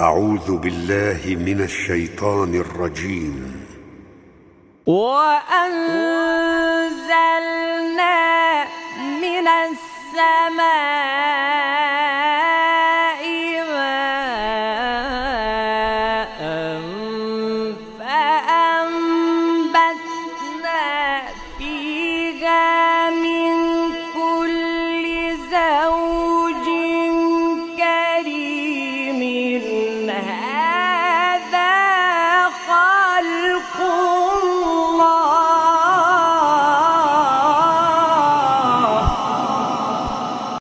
أعوذ بالله من الشيطان الرجيم. وأنزلنا من السماء